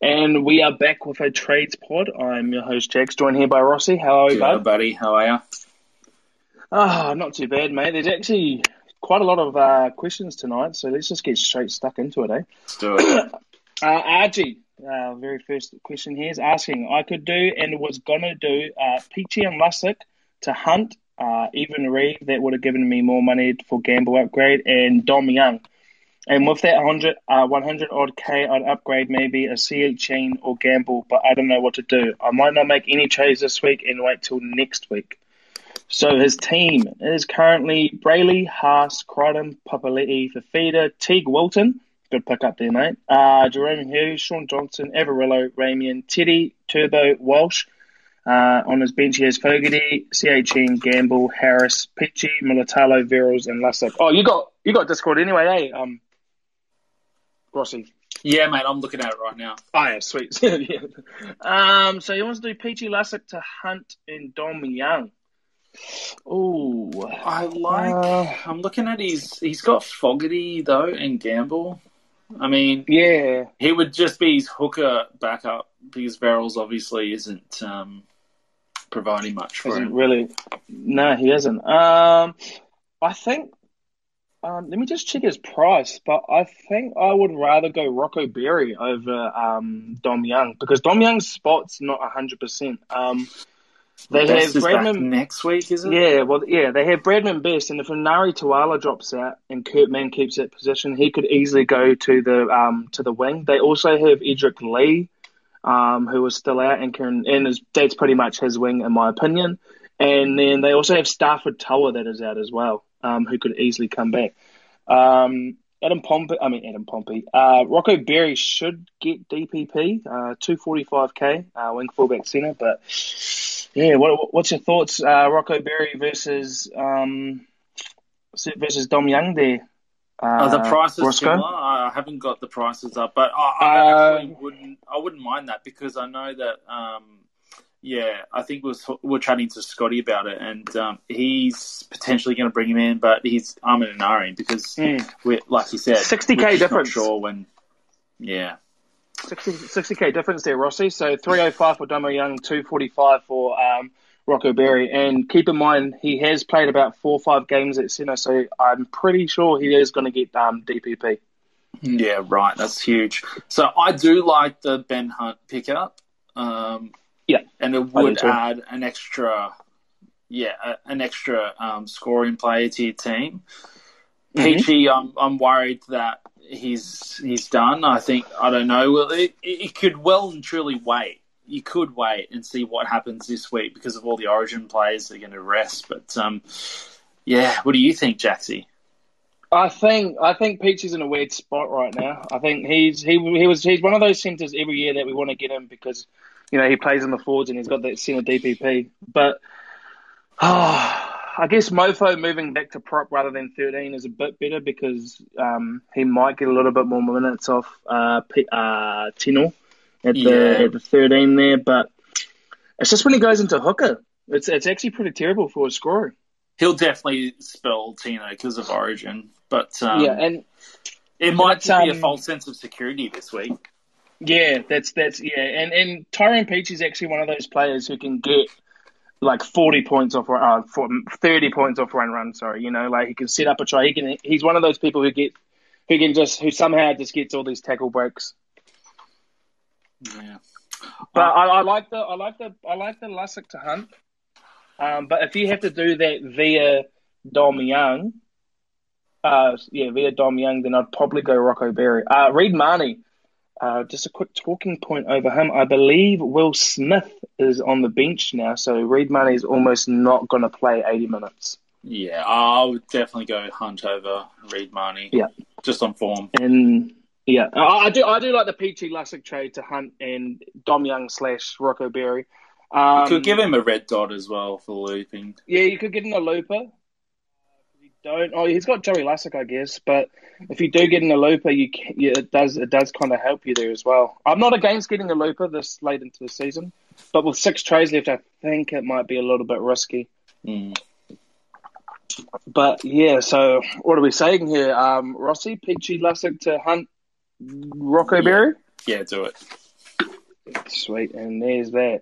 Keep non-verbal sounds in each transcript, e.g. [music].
And we are back with a trades pod. I'm your host, Jax, joined here by Rossi. How are you, Hello, bud? buddy. How are you? Ah, not too bad, mate. There's actually quite a lot of uh, questions tonight, so let's just get straight stuck into it, eh? Let's do it. [coughs] Uh, uh, very first question here is asking, I could do and was gonna do uh, Peachey and Lussick to Hunt, uh, even Reeve, that would have given me more money for gamble upgrade, and Dom Young. And with that 100, uh, 100 odd K, I'd upgrade maybe a CH chain or gamble, but I don't know what to do. I might not make any trades this week and wait till next week. So his team is currently Brailey, Haas, Crichton, Papali'i, Fifita, Teague Wilton. Good pick up there, mate. Uh, Jahrome Hughes, Shaun Johnson, Averillo, Ramien, Teddy, Turbo, Walsh. Uh, on his bench, he has Fogarty, CHN, Gamble, Harris, Peachey, Mulitalo, Verrills, and Lussick. Oh, you got you got Discord anyway, eh? Um, Rossi. Yeah, mate. I'm looking at it right now. Oh, yeah, sweet. [laughs] yeah. Um, so he wants to do Peachey Lussick to Hunt and Dom Young. Oh, I like. Uh, I'm looking at his. He's got Fogarty though and Gamble. I mean, yeah. he would just be his hooker backup because Verrills obviously isn't um, providing much for Isn't him. really. No, he isn't. Um, I think. Um, let me just check his price, but I think I would rather go Rocco Berry over um, Dom Young because Dom Young's spot's not hundred percent. Um, they have Best back Bradman. next week, is it? Yeah, well, yeah, they have Bradman Best, and if Nari Tuala drops out and Kurt Mann keeps that position, he could easily go to the um to the wing. They also have Edrick Lee, um, who is still out and can and is that's pretty much his wing in my opinion. And then they also have Stafford Tower that is out as well, um, who could easily come back. Um, Adam Pompey, I mean Adam Pompey, uh, Rocco Berry should get DPP, uh, two forty five k, uh, wing fullback centre, but. Yeah, what, what's your thoughts, uh, Rocco Berry versus um, versus Dom Young there? Uh, Are the prices Roscoe? similar? I haven't got the prices up, but I, I Uh, actually wouldn't. I wouldn't mind that because I know that. Um, yeah, I think was we are chatting to Scotty about it, and um, he's potentially going to bring him in, but he's I'm in an hurry because, Mm. we like you said, 60K we're just not difference. Sure when. Yeah, 60, k difference there, Rossi. So 305 for Dom Young, 245 for um, Rocco Berry. And keep in mind, he has played about four or five games at centre, so I'm pretty sure he is going to get um, DPP. yeah, right. That's huge. So I do like the Ben Hunt pickup. Um, Yeah, and it would add an extra, yeah, a- an extra um, scoring player to your team. Mm-hmm. Peachey, I'm I'm worried that he's he's done. I think I don't know. Well, it, it could well and truly wait. You could wait and see what happens this week because of all the Origin players that are going to rest. But um, yeah, what do you think, Jaxie? I think I think Peachey's in a weird spot right now. I think he's he he was he's one of those centres every year that we want to get him because you know he plays in the forwards and he's got that centre DPP. But oh, I guess Mofo moving back to prop rather than thirteen is a bit better because um, he might get a little bit more minutes off uh, P- uh, Tino at the Yeah. at the thirteen there. But it's just when he goes into hooker, it's it's actually pretty terrible for a scorer. He'll definitely spell Tino because of Origin, but um, yeah, and it might be a um, false sense of security this week. Yeah, that's that's yeah, and and Tyrone Peach is actually one of those players who can get like forty points off, uh, for thirty points off run run. Sorry, you know, like he can set up a try. He can. He's one of those people who get who can just who somehow just gets all these tackle breaks. Yeah. But I, I like the I like the I like the Lussick to hunt. Um, but if you have to do that via Dom Young, uh, yeah, via Dom Young, then I'd probably go Rocco Berry. Uh, Reed Marnie. Uh, just a quick talking point over him. I believe Will Smith is on the bench now, so Reed Money is almost not going to play 80 minutes. Yeah, I would definitely go Hunt over Reed Marnie. Yeah. Just on form. And yeah, I, do I do like the Peachey Lussick trade to Hunt and Dom Young slash Rocco Berry. Um, Could give him a red dot as well for looping. Yeah, you could get him a looper. Don't. Oh, he's got Joey Lussick, I guess. But if you do get in a looper, you, can, yeah, it does it does kind of help you there as well. I'm not against getting a looper this late into the season, but with six trays left, I think it might be a little bit risky. Mm. But yeah, so what are we saying here? Um, Rossi, Peachey Lussick to Hunt, Rocco Yeah. Berry. Yeah, do it. Sweet, and there's that.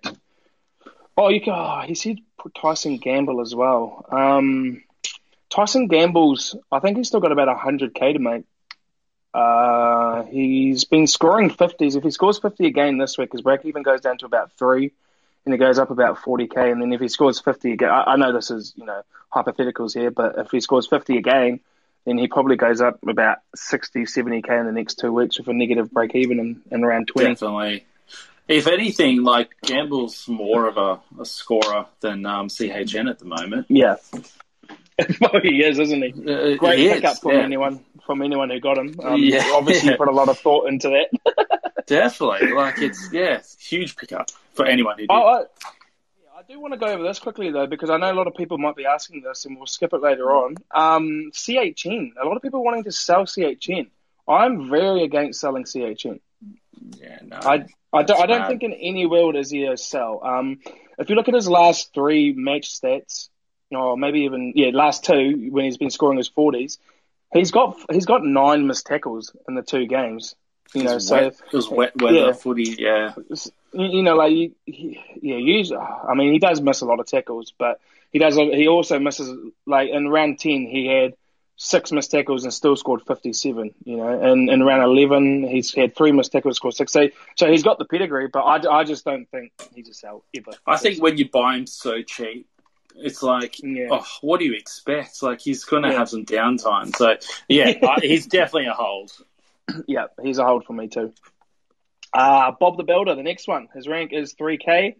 Oh, you can, oh, he said Tyson Gamble as well. Um, Tyson Gamble's, I think he's still got about 100k to make. Uh, he's been scoring 50s. If he scores 50 again this week, his break even goes down to about three, and it goes up about 40k. And then if he scores 50 again, I, I know this is you know hypotheticals here, but if he scores 50 again, then he probably goes up about 60, 70k in the next two weeks with a negative break even in, in around 20. Definitely. If anything, like Gamble's more of a, a scorer than um, CHN at the moment. Yeah. Well, [laughs] he is, isn't he? Uh, Great he pickup is, from yeah. anyone from anyone who got him. Um, Yeah. Obviously, [laughs] put a lot of thought into that. [laughs] Definitely. Like, it's, yeah, it's huge pickup for anyone who did. Oh, I, yeah, I do want to go over this quickly though, because I know a lot of people might be asking this, and we'll skip it later on. Um, CHN. A lot of people wanting to sell CHN. I'm very against selling CHN. yeah, no. I I don't, I don't think in any world is he a sell. Um, if you look at his last three match stats, or maybe even yeah, last two when he's been scoring his forties, he's got he's got nine missed tackles in the two games. You know, so wet, it was wet weather yeah. footy, yeah. you know, like he, he- yeah, usually, I mean, he does miss a lot of tackles, but he does. He also misses like in round ten, he had six missed tackles and still scored fifty-seven. You know, and in round eleven, he's had three missed tackles, scored six. So, so he's got the pedigree, but I, I just don't think he's a sell ever. I think when you buy him so cheap, it's like, Yeah. oh, what do you expect? Like, he's going to Yeah. have some downtime. So, yeah, [laughs] I, he's definitely a hold. yeah, he's a hold for me too. Uh, Bob the Builder, the next one. His rank is 3K.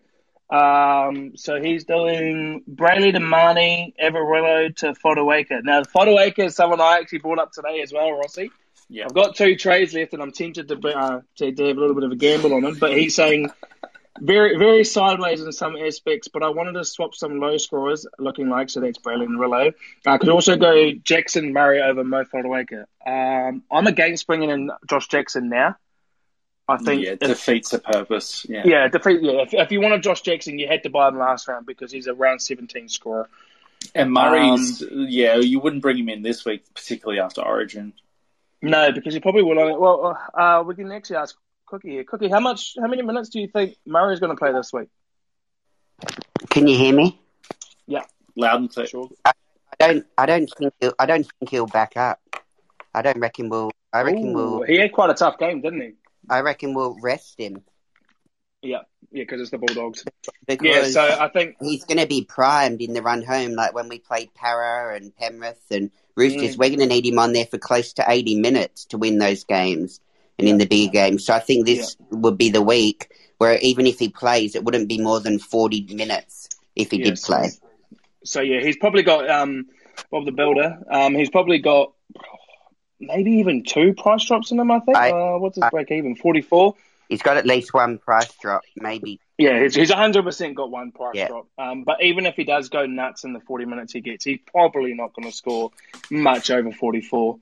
Um, so he's doing Brailey to Marnie, Averillo to Fotuaika. Now, Fotuaika is someone I actually brought up today as well, Rossi. Yeah. I've got two trades left, and I'm tempted to, uh, to, to have a little bit of a gamble on him. But he's saying very very sideways in some aspects, but I wanted to swap some low scorers, looking like so that's Braylon and Rillo. I could also go Jackson Murray over Mo Fotuaika. Um, I'm against bringing in Josh Jackson now. I think yeah, it defeats the purpose. Yeah. yeah, defeat, yeah. If, if you wanted Josh Jackson, you had to buy him last round because he's a round 17 scorer. And Murray's, yeah, you wouldn't bring him in this week, particularly after Origin. No, because he probably will. Well, uh, we can actually ask Cookie here. Cookie, how much, how many minutes do you think Murray's going to play this week? Can you hear me? Yeah, loud and clear. Sure. I don't. I don't think. He'll, I don't think he'll back up. I don't reckon we'll. I reckon Ooh, we'll. he had quite a tough game, didn't he? I reckon we'll rest him Yeah, yeah, because it's the Bulldogs. because Yeah, so I think he's going to be primed in the run home. Like when we played Para and Penrith and Roosters, Mm. we're going to need him on there for close to eighty minutes to win those games and in the big games. So I think this would be the week where even if he plays, it wouldn't be more than forty minutes if he did play. so. Yeah, he's probably got um, Bob the Builder. Um, he's probably got maybe even two price drops in him. I think. I- uh, what's his I- break even? Forty four. He's got at least one price drop, maybe. Yeah, he's, he's 100% got one price Yeah. drop. Um, but even if he does go nuts in the 40 minutes he gets, he's probably not going to score much over 44.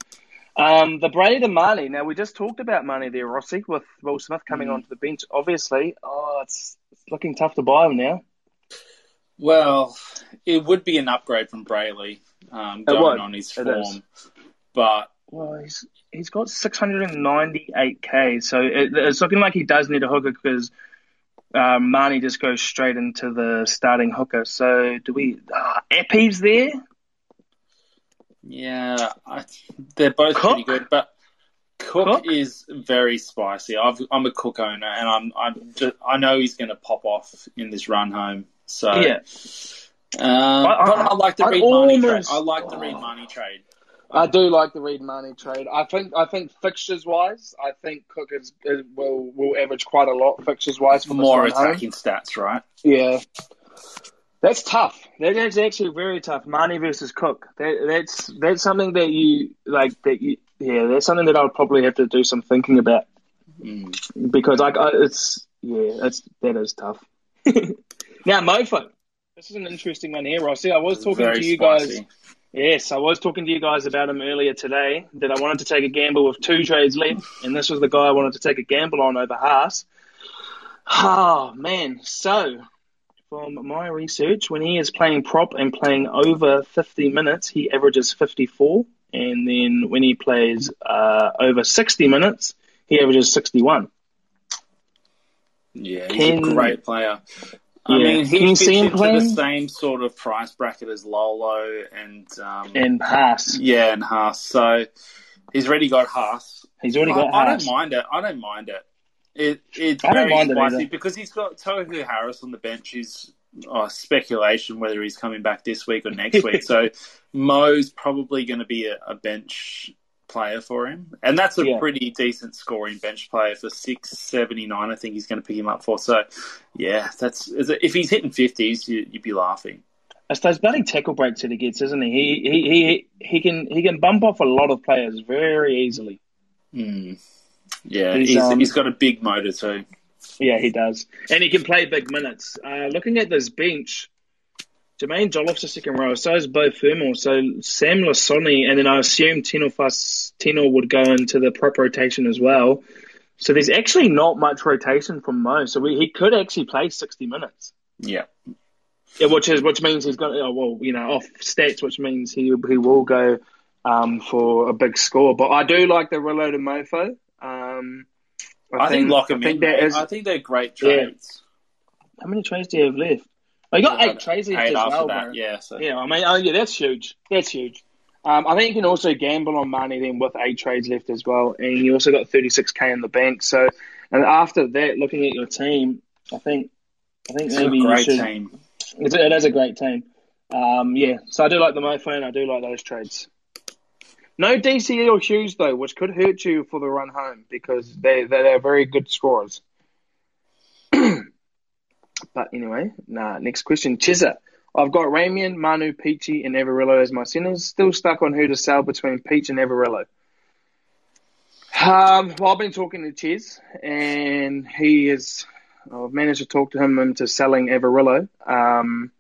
Um, the Brady to Marnie. Now, we just talked about Marnie there, Rossi, with Will Smith coming Mm. onto the bench. Obviously, oh, it's, it's looking tough to buy him now. Well, it would be an upgrade from Brailey um, going would. on his form. But Well, he's he's got 698k, so it, it's looking like he does need a hooker because um, Marnie just goes straight into the starting hooker. So do we? Uh, Epi's there. Yeah, I, they're both Cook? pretty good. But Cook, Cook? is very spicy. I've, I'm a Cook owner, and I'm I'm just, I know he's going to pop off in this run home. So Yeah. Um, I- but I like the read Reed money trade. I like the Reed money trade. I do like the Reed Marnie trade. I think I think fixtures wise, I think Cook is, is will will average quite a lot fixtures wise for More run home. attacking stats, right? Yeah, that's tough. That is actually very tough. Marnie versus Cook. That, that's that's something that you like. That you yeah. That's something that I would probably have to do some thinking about Mm. because I, I it's yeah. It's that is tough. [laughs] now Mofo. This is an interesting one here, Rossi. I was talking Very to you spicy. guys. Yes, I was talking to you guys about him earlier today. That I wanted to take a gamble with two trades left, and this was the guy I wanted to take a gamble on over Haas. Oh man! So, from my research, when he is playing prop and playing over 50 minutes, he averages 54, and then when he plays uh, over 60 minutes, he averages 61. Yeah, he's can, a great player. I yeah. mean, he can fits him into playing? the same sort of price bracket as Lolo and um, and Haas. Yeah, and Haas. So he's already got Haas. He's already got. I, I Haas. don't mind it. I don't mind it. It it's I don't very spicy because he's got Tohu Harris on the bench. He's oh, speculation whether he's coming back this week or next week. [laughs] So Mo's probably going to be a, a bench player for him, and that's a Yeah. pretty decent scoring bench player for six seventy nine. I think he's going to pick him up for. So yeah, that's if he's hitting fifties, you, you'd be laughing. It's those bloody tackle breaks that he gets, isn't he? He he he he can he can bump off a lot of players very easily. Mm. Yeah, He's, he's, um, he's got a big motor too. Yeah, he does, and he can play big minutes. Uh, looking at this bench, Jaimin Jolliffe's a second row, so is Beau Fermor, so Sam Lisone, and then I assume Tino Fas Tino would go into the prop rotation as well. So there's actually not much rotation from Mo, so we, he could actually play 60 minutes. Yeah. Yeah, which is which means he's got oh, well, you know, off stats, which means he he will go um, for a big score. But I do like the reloaded mofo. Um, I, think, lock him I think in. that mate. is- I think they're great Yeah. trades. how many trades do you have left? Oh, you got Yeah, eight trades left Eight as after well, that, bro. yeah. So Yeah, I mean, oh, yeah, that's huge. That's huge. Um, I think you can also gamble on money then with eight trades left as well, and you also got 36k in the bank. So, and after that, looking at your team, I think, I think it's maybe a you great should. team. It's, it is a great team. Um, yeah, so I do like the mofo and I do like those trades. No DCE or Hughes though, which could hurt you for the run home because they they're very good scorers. [clears throat] but anyway, nah. Next question, Chizza. I've got Ramien, Manu, Peachey, and Averillo as my centers. Still stuck on who to sell between Peach and Averillo. Um, well, I've been talking to Chiz, and he is. I've managed to talk to him into selling Averillo. Um,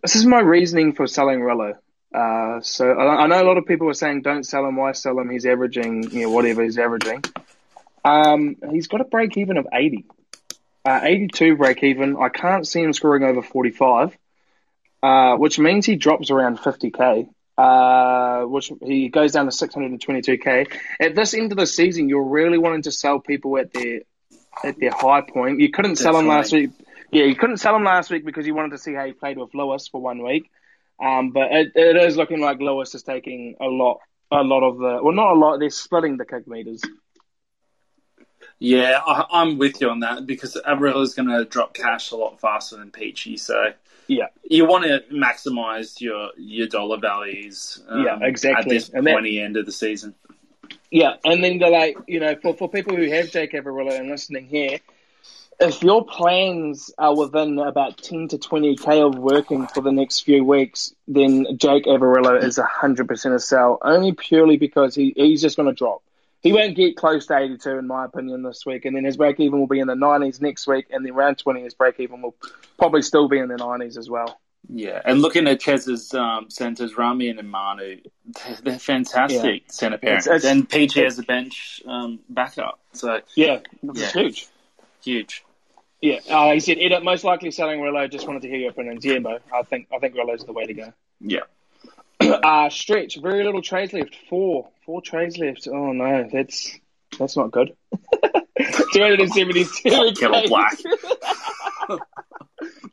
this is my reasoning for selling Rillo. Uh, so I, I know a lot of people are saying don't sell him. Why sell him? He's averaging, you know, whatever he's averaging. Um, he's got a break even of 80. Uh, 82 break even. I can't see him scoring over 45, uh, which means he drops around 50k. Uh, which he goes down to 622k. At this end of the season, you're really wanting to sell people at their at their high point. You couldn't sell him last week. Yeah, you couldn't sell him last week because you wanted to see how he played with Lewis for one week. Um, but it, it is looking like Lewis is taking a lot, a lot of the, well, not a lot. They're splitting the kick meters. Yeah, I, I'm with you on that because Averillo's going to drop cash a lot faster than Peachey. So Yeah, you want to maximize your your dollar values. um, Yeah, exactly. At this And pointy end of the season. yeah. And then they're like, you know, for, for people who have Jake Averillo and listening here, if your plans are within about 10 to 20k of working for the next few weeks, then Jake Averillo is 100% a sell, only purely because he, he's just going to drop. He won't get close to 82, in my opinion, this week. And then his break even will be in the 90s next week. And then round 20, his break even will probably still be in the 90s as well. Yeah, and looking at Chez's um, centers, Rami and Manu, [laughs] they're, they're fantastic centre pairings. It's- it's- and Peachey has a bench um, backup, so Yeah, Yeah. huge. huge. Yeah, uh, he said, Ed, most likely selling Rillo. Just wanted to hear your opinions. Yeah, Mo, I think I think Rillo's the way to go. Yeah, [clears throat] Uh, stretch, very little trades left. Four, four trades left. Oh no, that's that's not good. [laughs] Two hundred and seventy-seven. Kettle black. [laughs]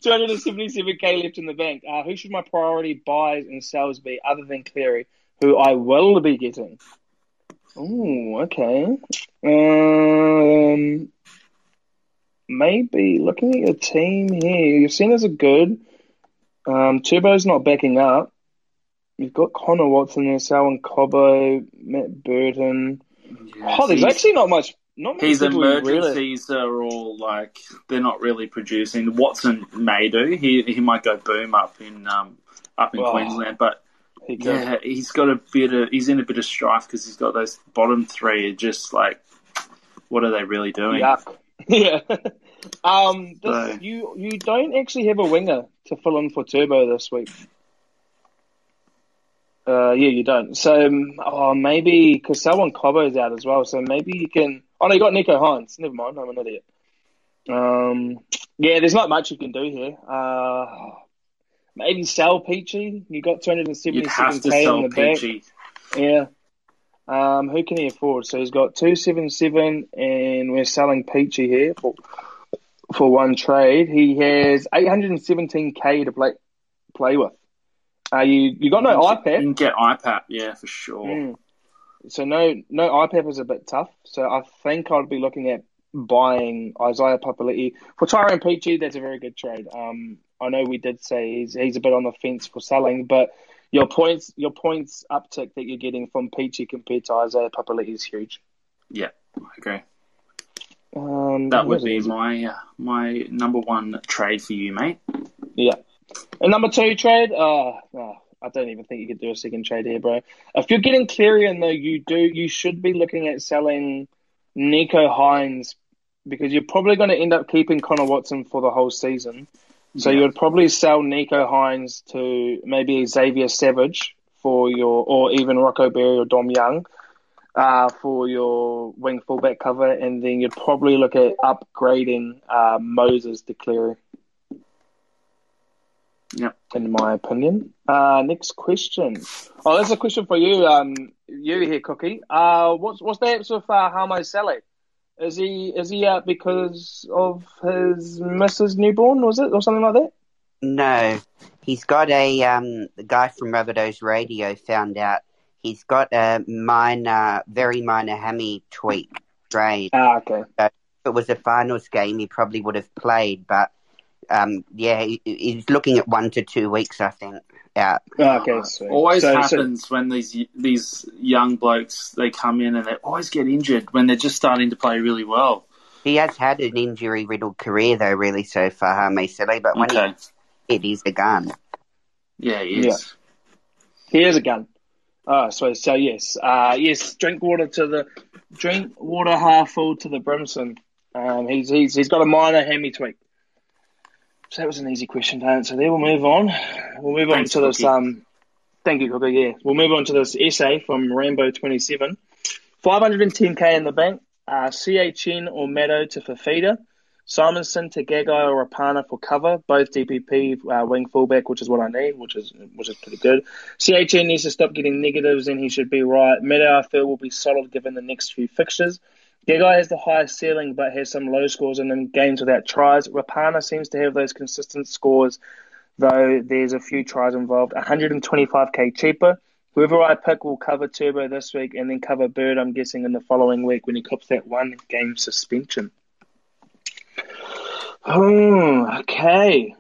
Two hundred and seventy-seven k left in the bank. Uh, who should my priority buys and sells be other than Cleary, who I will be getting? Oh, okay. Um, maybe looking at your team here, your centers are good. Um, Turbo's not backing up. You've got Connor Watson there, Selwyn Cobbo, Matt Burton. Oh, there's actually not much. Not many His who really. emergencies are all like they're not really producing. Watson may do. He he might go boom up in um up in Oh, Queensland, but He yeah, he's got a bit of he's in a bit of strife because he's got those bottom three. Are just like, what are they really doing? Yuck. [laughs] Yeah. um, this, So- you you don't actually have a winger to fill in for Turbo this week. Uh, yeah, you don't. So, um, oh, maybe because Selwyn Cobbo's out as well. So maybe you can. Oh, no, you got Nicho Hynes. Never mind, I'm an idiot. Um, yeah, there's not much you can do here. Uh, maybe sell Peachey. You got You'd have to 277k in the. Peachey. Yeah. Um, who can he afford? So he's got two seven seven, and we're selling Peachey here for for one trade. He has 817k to play play with. Uh, you you got no You iPad, can get iPad, yeah, for sure. Mm. so no no iPad is a bit tough. So I think I'd be looking at buying Isaiah Papali'i for Tyrone Peachey. That's a very good trade. Um, I know we did say he's he's a bit on the fence for selling, but your points your points uptick that you're getting from Peachey compared to Isaiah Papali'i is huge. Yeah, I agree. Um, That would be my uh, my number one trade for you, mate. Yeah. And number two trade, uh, oh, I don't even think you could do a second trade here, bro. If you're getting Clarion though, you do you should be looking at selling Nicho Hynes because you're probably going to end up keeping Connor Watson for the whole season. So Yeah. you would probably sell Nicho Hynes to maybe Xavier Savage for your, or even Rocco Berry or Dom Young uh, for your wing fullback cover, and then you'd probably look at upgrading uh, Moses to Cleary Yep. in my opinion. Uh, next question. Oh, there's a question for you. Um, you here, Cookie. Uh, what's what's the answer for uh, Hame Sele? Is he is he out because of his Mrs. newborn? Was it or something like that? No, he's got a um. The guy from Rabbitohs Radio found out he's got a minor, very minor hammy tweak strain. Ah, okay. If it was a finals game, he probably would have played, but um, yeah, he, he's looking at one to two weeks, I think, out. Ah, okay. Sweet. Always So- so- happens when these these young blokes they come in and they always get injured when they're just starting to play really well. He has had an injury-riddled career, though, really, so far, Hame Sele, but when Okay, he's fit, he's a gun. yeah, he is. He has a gun. Oh, so so yes, uh, yes. Drink water to the drink water half full to the brimson. Um, he's he's he's got a minor hammy tweak. So that was an easy question to answer. There, we'll move on. We'll move Thanks, on to this. Um, thank you, Cookie. Yeah, we'll move on to this essay from Rainbow Twenty Seven. Five hundred and ten k in the bank. Uh, CHN or Meadow to Fifita. Simonson to Gagai or Rapana for cover, both DPP uh, wing fullback, which is what I need, which is which is pretty good. CHN needs to stop getting negatives, and he should be right. Meadow, I feel, will be solid given the next few fixtures. Gagai has the highest ceiling, but has some low scores in them games without tries. Rapana seems to have those consistent scores, though there's a few tries involved. 125k cheaper. Whoever I pick will cover Turbo this week and then cover Bird, I'm guessing, in the following week when he cops that one game suspension. Hmm, okay.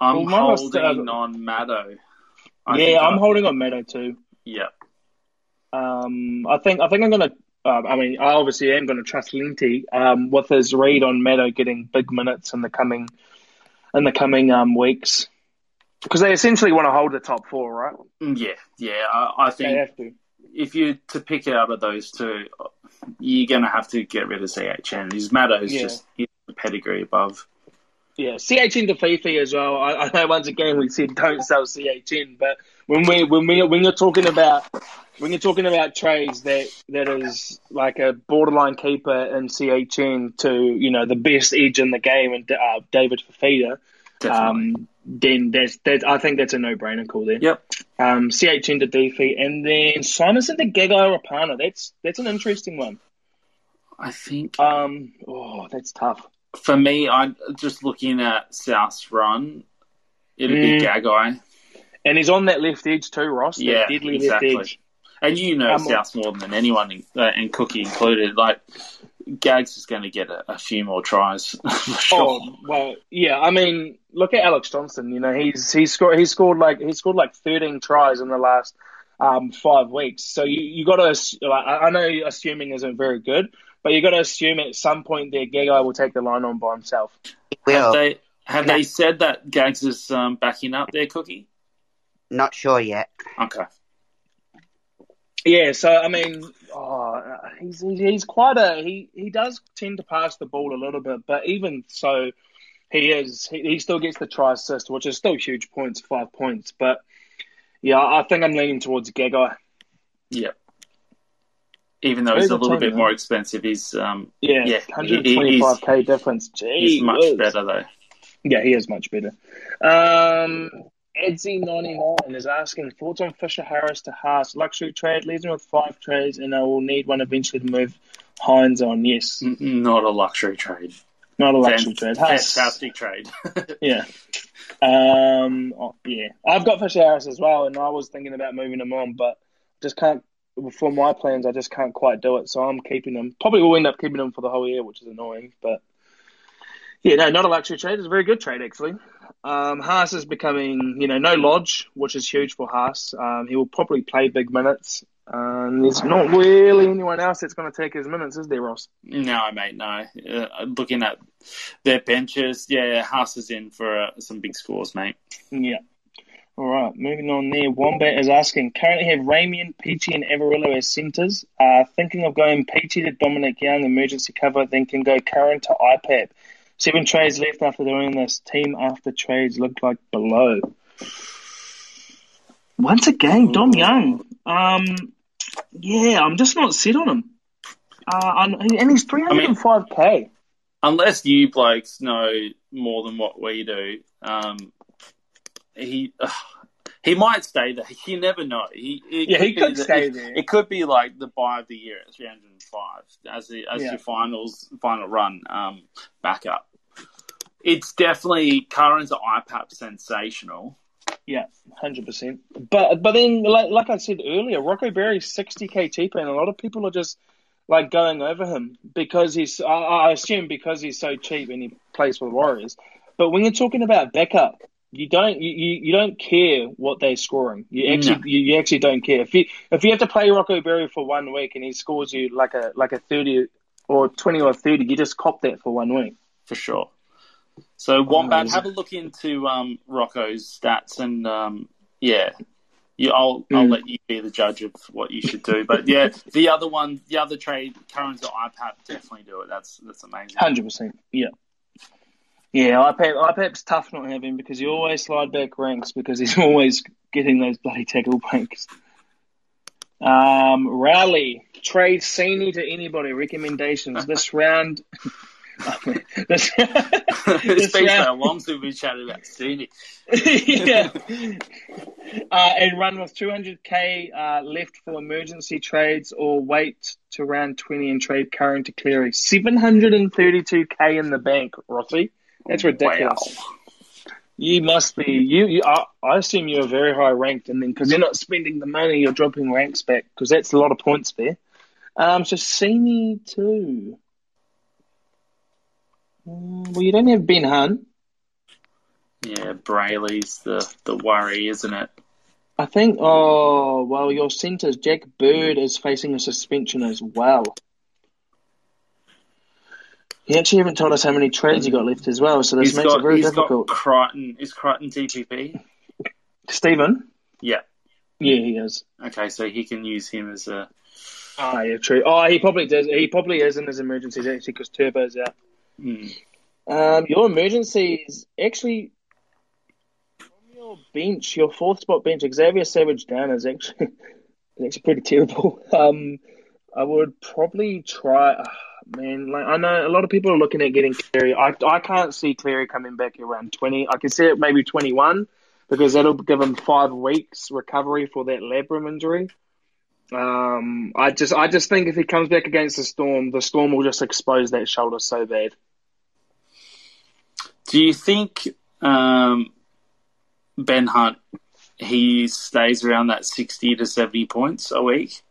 I'm Well, holding on Maddo. Yeah, I'm I- holding on Meadow too. Yeah, Um, I think I think I'm gonna. Um, I mean, I obviously am gonna trust Linty um, with his read on Meadow getting big minutes in the coming in the coming um, weeks because they essentially want to hold the top four, right? Mm, yeah, yeah. I, I They think have to. if you to pick out of those two, you're gonna have to get rid of CHN. His Maddo's Yeah. just he's the pedigree above. Yeah, CHN to Fifi as well. I, I know once again we said don't sell CHN, but when we when we when you're talking about when you're talking about trades that that is like a borderline keeper in CHN to you know the best edge in the game and uh, David Fifita, um, then that's that I think that's a no brainer call there. yep. Um, CHN to defeat and then Simonson to Gagai Rapana. That's that's an interesting one. I think Um, oh, that's tough. For me, I'm just looking at South's run. It'd Mm. be Gagai, And he's on that left edge too, Ross. Yeah, exactly. and you know Um, South more than anyone, uh, and Cookie included. Like Gags is going to get a, a few more tries [laughs] for sure. Oh well, yeah. I mean, look at Alex Johnston. You know, he's he's scored he scored like he scored like thirteen tries in the last um, five weeks. So you you got to like I I know assuming isn't very good, but you've got to assume at some point there Gagai will take the line on by himself. He Have they have they said that Gags is um, backing up their Cookie? Not sure yet. Okay. Yeah. So I mean, oh, he's he's he's quite a he he does tend to pass the ball a little bit, but even so. He is. He, he still gets the try assist, which is still huge points, five points. But yeah, I think I'm leaning towards Gagai. Yep. Even though he's a little bit more expensive, he's um Yeah, Yeah, hundred he- twenty five k difference. he's much better though. Yeah, he is much better. Um, Edsy ninety nine is asking thoughts on Fisher Harris to Haas luxury trade leaves him with five trades, and I will need one eventually to move Hynes on. Yes, Not a luxury trade. Not a luxury trade. Haas, Fantastic trade. [laughs] yeah. Um, oh, yeah. I've got Fisher Harris as well, and I was thinking about moving him on, but just can't. For my plans, I just can't quite do it, so I'm keeping them. Probably will end up keeping them for the whole year, which is annoying. But yeah, no, not a luxury trade. It's a very good trade actually. Um, Haas is becoming, you know, no Lodge, which is huge for Haas. Um, he will probably play big minutes. Um, there's not really anyone else that's going to take his minutes, is there, Ross? No, mate, no. Uh, looking at their benches, yeah, Haas is in for uh, some big scores, mate. Yeah. All right, moving on there. Wombat is asking, currently have Ramien, Peachey, and Averillo as centres. Uh, thinking of going Peachey to Dominic Young, emergency cover, then can go current to IPAP. Seven trades left after doing this. Team after trades look like below. Once again, Dom Young. Um, yeah, I'm just not set on him. Uh, and he's 305k. I mean, unless you blokes know more than what we do, um, he uh, he might stay there. You never know. He yeah, could he could the, stay it, there. It could be like the buy of the year at 305 as the, as yeah. your finals final run um, backup. It's definitely Curran's IPAP sensational. Yeah, hundred percent. But but then, like, like I said earlier, Rocco Berry's sixty k cheaper, and a lot of people are just like going over him because he's. I, I assume because he's so cheap and he plays for the Warriors. But when you're talking about backup, you don't you, you, don't care what they're scoring. You actually no. you, you, actually don't care if you if you have to play Rocco Berry for one week and he scores you like a like a thirty or twenty or thirty, you just cop that for one week for sure. So Wombat, have a look into um, Rocco's stats, and um, yeah, you, I'll mm. I'll let you be the judge of what you should do. But yeah, the other one, the other trade, Curran's iPad definitely do it. That's that's amazing. Hundred percent. Yeah. Yeah, IPAP, IPAP's tough not having because you always slide back ranks because he's [laughs] always getting those bloody tackle breaks. Um, rally, trade Sini to anybody. Recommendations this round. [laughs] this, [laughs] it's been so long since we chatted about Sini. yeah. Uh, and run with 200k uh, left for emergency trades or wait to round 20 and trade current to Cleary. 732k in the bank, Rossi. That's ridiculous. Wow. You must be you. you I, I assume you're very high ranked, and then because you're not spending the money, you're dropping ranks back because that's a lot of points there. Um, so Sini too. Mm, well, you don't have Ben Hunt. Yeah, Brailey's the, the worry, isn't it? I think, oh, well, your centres, Jack Bird is facing a suspension as well. He actually haven't told us how many trades he got left as well, so this he's makes got, it very difficult. Got Crichton, is Crichton DPP? Stephen? Yeah. Yeah, he is. Okay, so he can use him as a. Oh, yeah, true. Oh, he probably does. He probably is in his emergencies actually because Turbo's out. Mm. Um, your emergencies actually from your bench, your fourth spot bench, Xavier Savage down is actually [laughs] is actually pretty terrible. [laughs] Um, I would probably try. Uh, man, like I know a lot of people are looking at getting Cleary. I I can't see Cleary coming back around twenty. I can see it maybe twenty one because that'll give him five weeks recovery for that labrum injury. Um, I just I just think if he comes back against the Storm, the Storm will just expose that shoulder so bad. Do you think um, Ben Hunt he stays around that sixty to seventy points a week?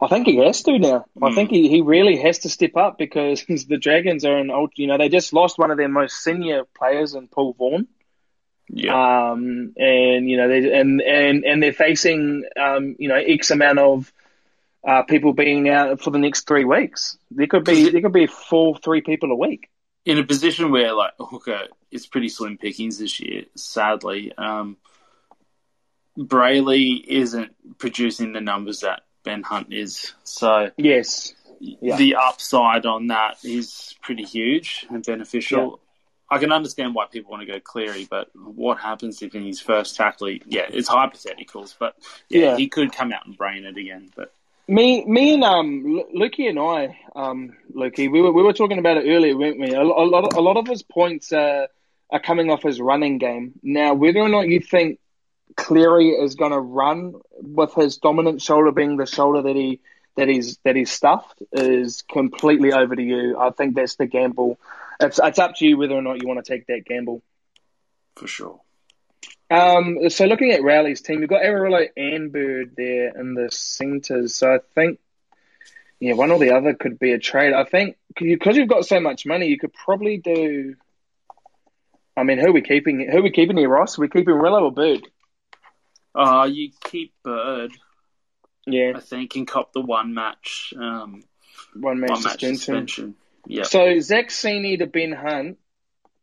I think he has to now. Mm. I hmm. think he, he really has to step up because [laughs] the Dragons are an old. You know, they just lost one of their most senior players in Paul Vaughan. Yeah. Um, and you know, they and and and they're facing um, you know, x amount of uh, people being out for the next three weeks. There could be there could be four, three people a week. In a position where like hooker is pretty slim pickings this year, sadly. Um, Brailey isn't producing the numbers that Ben Hunt is. So yes, yeah. the upside on that is pretty huge and beneficial. I can understand why people want to go Cleary, but what happens if in his first tackle, yeah, it's hypotheticals, but yeah, yeah, he could come out and brain it again. But me, me and um, Lukey and I, um, Lukey, we were we were talking about it earlier, weren't we? A, a lot, of, a lot of his points uh, are coming off his running game. Now, whether or not you think Cleary is going to run with his dominant shoulder being the shoulder that he that he's that he's stuffed is completely over to you. I think that's the gamble it's it's up to you whether or not you want to take that gamble. For sure. Um, so looking at Rowley's team, you've got Averillo and Bird there in the centres. So I think, yeah, one or the other could be a trade. I think because you've got so much money, you could probably do. I mean, who are we keeping? Who are we keeping here, Ross? Are we keeping Rillo or Bird? Uh, you keep Bird, Yeah, I think, and cop the one match, um, one match one match suspension. suspension. Yeah. So Zach Sini to Ben Hunt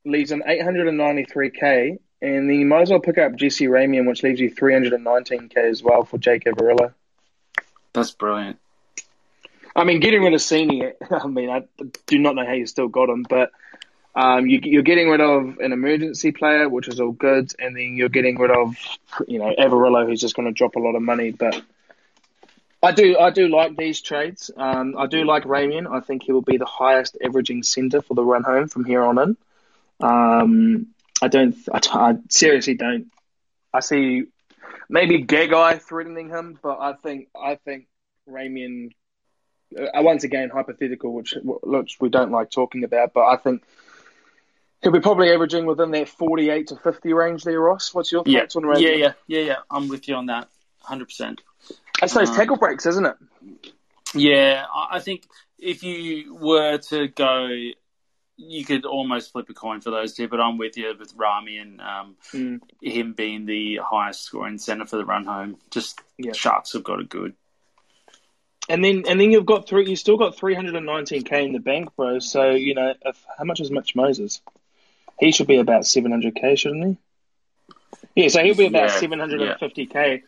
leaves him 893k, and then you might as well pick up Jesse Ramien, which leaves you 319k as well for Jake Averillo. That's brilliant. I mean, getting rid of Sini, [laughs] I mean, I do not know how you still got him, but um, you, you're getting rid of an emergency player, which is all good, and then you're getting rid of, you know, Averillo, who's just going to drop a lot of money. But I do, I do like these trades. Um, I do like Ramien. I think he will be the highest averaging centre for the run home from here on in. Um, I don't, I, I seriously don't. I see maybe Gagai threatening him, but I think, I think Ramien uh, once again hypothetical, which which we don't like talking about, but I think he'll be probably averaging within that forty-eight to fifty range there. Ross, what's your Yeah. thoughts on Ray? Yeah, yeah, yeah, yeah. I'm with you on that, hundred percent. It's those Um, tackle breaks, isn't it? Yeah, I think if you were to go, you could almost flip a coin for those two. But I'm with you with Rami and um, Mm. him being the highest scoring centre for the run home. Just Yeah. Sharks have got it good. And then and then you've got three. You still got three hundred and nineteen k in the bank, bro. So you know, if, how much is Mitch Moses? He should be about seven hundred k, shouldn't he? Yeah, so he'll be about Yeah, seven hundred and fifty k.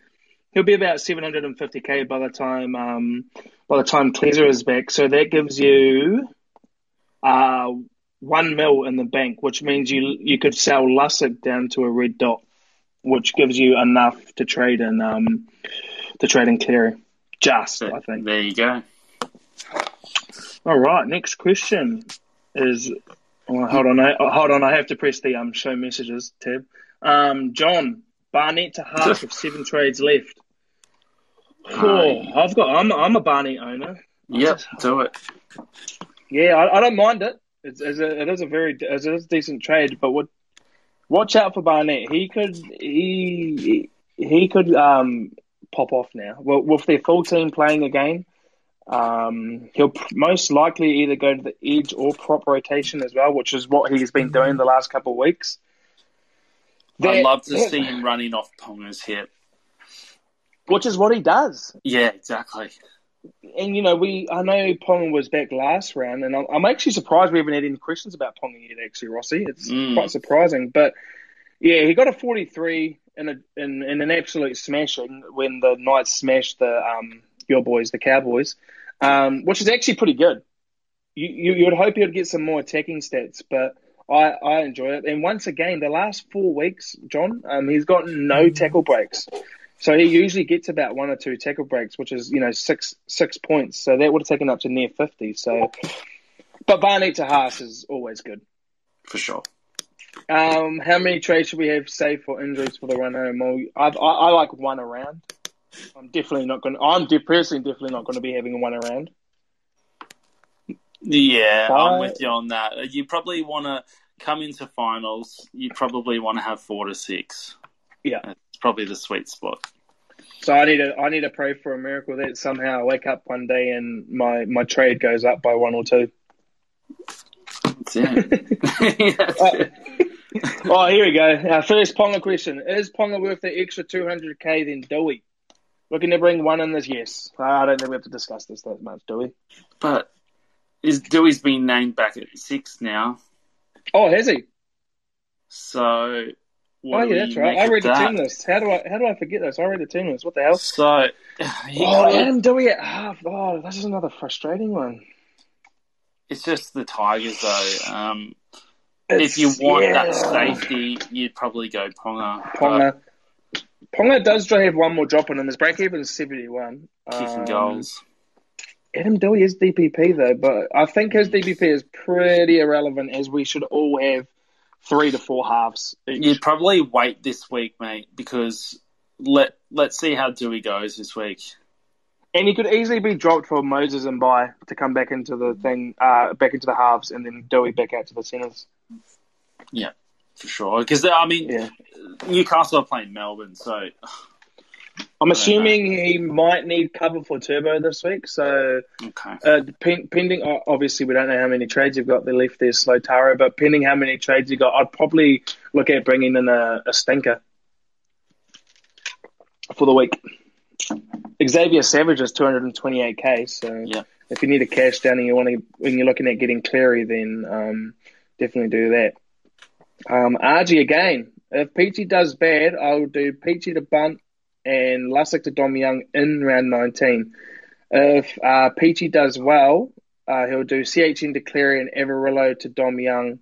He'll be about seven hundred and fifty k by the time um by the time Cleaser is back. So that gives you uh one mil in the bank, which means you you could sell Lussick down to a red dot, which gives you enough to trade in um to trade in Cleary. Just So I think. there you go. All right, next question is. Well, hold on, I, hold on. I have to press the um show messages tab. Um, John Barnett to half with seven [laughs] trades left. Oh, I've got. I'm I'm a Barnett owner. Yep, do it. Yeah, I, I don't mind it. It's, it's a, it is a very it is a decent trade, but what, watch out for Barnett. He could he he could um pop off now. Well, with their full team playing again, um, he'll most likely either go to the edge or prop rotation as well, which is what he's been doing the last couple of weeks. I'd love to see him running off Ponga's hip. which is what he does. Yeah, exactly. And you know, we I know Ponga was back last round, and I'm, I'm actually surprised we haven't had any questions about Ponga yet. Actually, Rossi, it's Mm. quite surprising. But yeah, he got a 43 in a in, in an absolute smashing when the Knights smashed the um your boys, the Cowboys, um, which is actually pretty good. You, you you would hope you'd get some more attacking stats, but I I enjoy it. And once again, the last four weeks, John, um, he's gotten no tackle breaks. So he usually gets about one or two tackle breaks, which is you know six six points. So that would have taken up to near fifty. So, but Barnett to Haas is always good. For sure. Um, how many trades should we have saved for injuries for the run home? Well, I, I like one around. I'm definitely not going. to I'm de- personally definitely not going to be having one around. Yeah, Five. I'm with you on that. You probably want to come into finals. You probably want to have four to six. Yeah. It's probably the sweet spot. So I need to I need to pray for a miracle that somehow I wake up one day and my, my trade goes up by one or two. That's it. [laughs] That's it. Oh, here we go. Our first Ponga question: Is Ponga worth the extra 200k than Dewey? Looking to bring one in this? Yes. I don't think we have to discuss this that much, do we? But is Dewey's been named back at six now? Oh, has he? So what oh, yeah, that's right. I read the team list. How do I how do I forget this? I read the team list. What the hell? So Oh, Adam Dewey at half. Oh, this is another frustrating one. it's just the Tigers though. Um, if you want yeah. that safety, you'd probably go Ponga. Ponga. Ponga does have one more drop in him. His break even is 71. But kicking Um, goals. Adam Dewey is DPP though, but I think his DPP is pretty irrelevant as we should all have three to four halves each. You'd probably wait this week, mate, because let let's see how Dewey goes this week. And he could easily be dropped for Moses and by to come back into the thing, uh, back into the halves, and then Dewey back out to the centres. Yeah, for sure. Because I mean, Yeah. Newcastle are playing Melbourne, so I'm assuming he might need cover for Turbo this week. So, okay. uh, pen- pending, obviously, we don't know how many trades you've got. They left there, Slotaro, but pending how many trades you got, I'd probably look at bringing in a, a stinker for the week. Xavier Savage is 228k. So, Yeah. if you need a cash down and you want to, when you're looking at getting Cleary, then um, definitely do that. Um, again. If Peachey does bad, I'll do Peachey to bunt and Lussick to Dom Young in round 19. If uh, Peachey does well, uh, he'll do CHN to Cleary and Averillo to Dom Young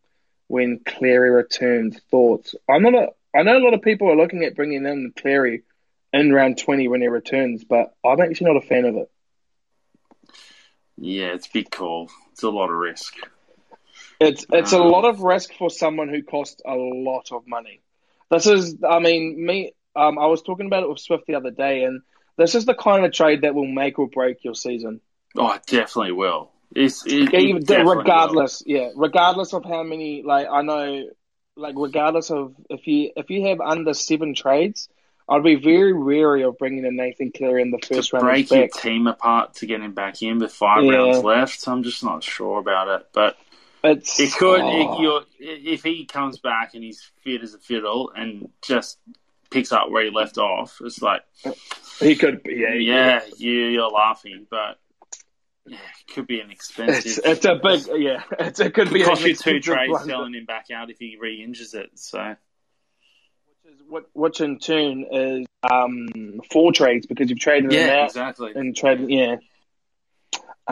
when Cleary returns. Thoughts? I'm not. A, I know a lot of people are looking at bringing in Cleary in round 20 when he returns, but I'm actually not a fan of it. Yeah, it's a big call. It's a lot of risk. It's it's a Um, lot of risk for someone who costs a lot of money. This is, I mean, me. Um, I was talking about it with Swift the other day, and this is the kind of trade that will make or break your season. Oh, it definitely will. It's it, it definitely regardless, yeah, regardless of how many. Like I know, like regardless of if you if you have under seven trades, I'd be very wary of bringing in Nathan Cleary in the first to round. break your team apart to get him back in with five Yeah. rounds left. I'm just not sure about it, but It's it could. oh. It, if he comes back and he's fit as a fiddle and just picks up where he left off, it's like he could, be, yeah, yeah, you, you're laughing, but yeah, it could be an expensive. It's it's a big, yeah, it's, it could be could cost an you two expensive trades blunder. selling him back out if he re-injures it. So Which, is, what, which in turn is um, four trades because you've traded him yeah, out exactly. and traded, yeah.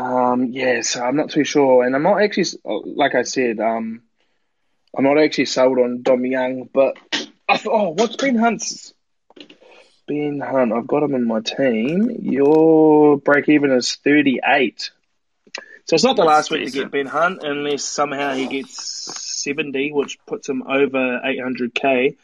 Um, yeah, so I'm not too sure, and I'm not actually, like I said, um, I'm not actually sold on Dom Young, but I thought, oh, what's Ben Hunt's? Ben Hunt, I've got him in my team. Your break even is 38. So it's not the last week to get Ben Hunt unless somehow he gets 70, which puts him over 800k.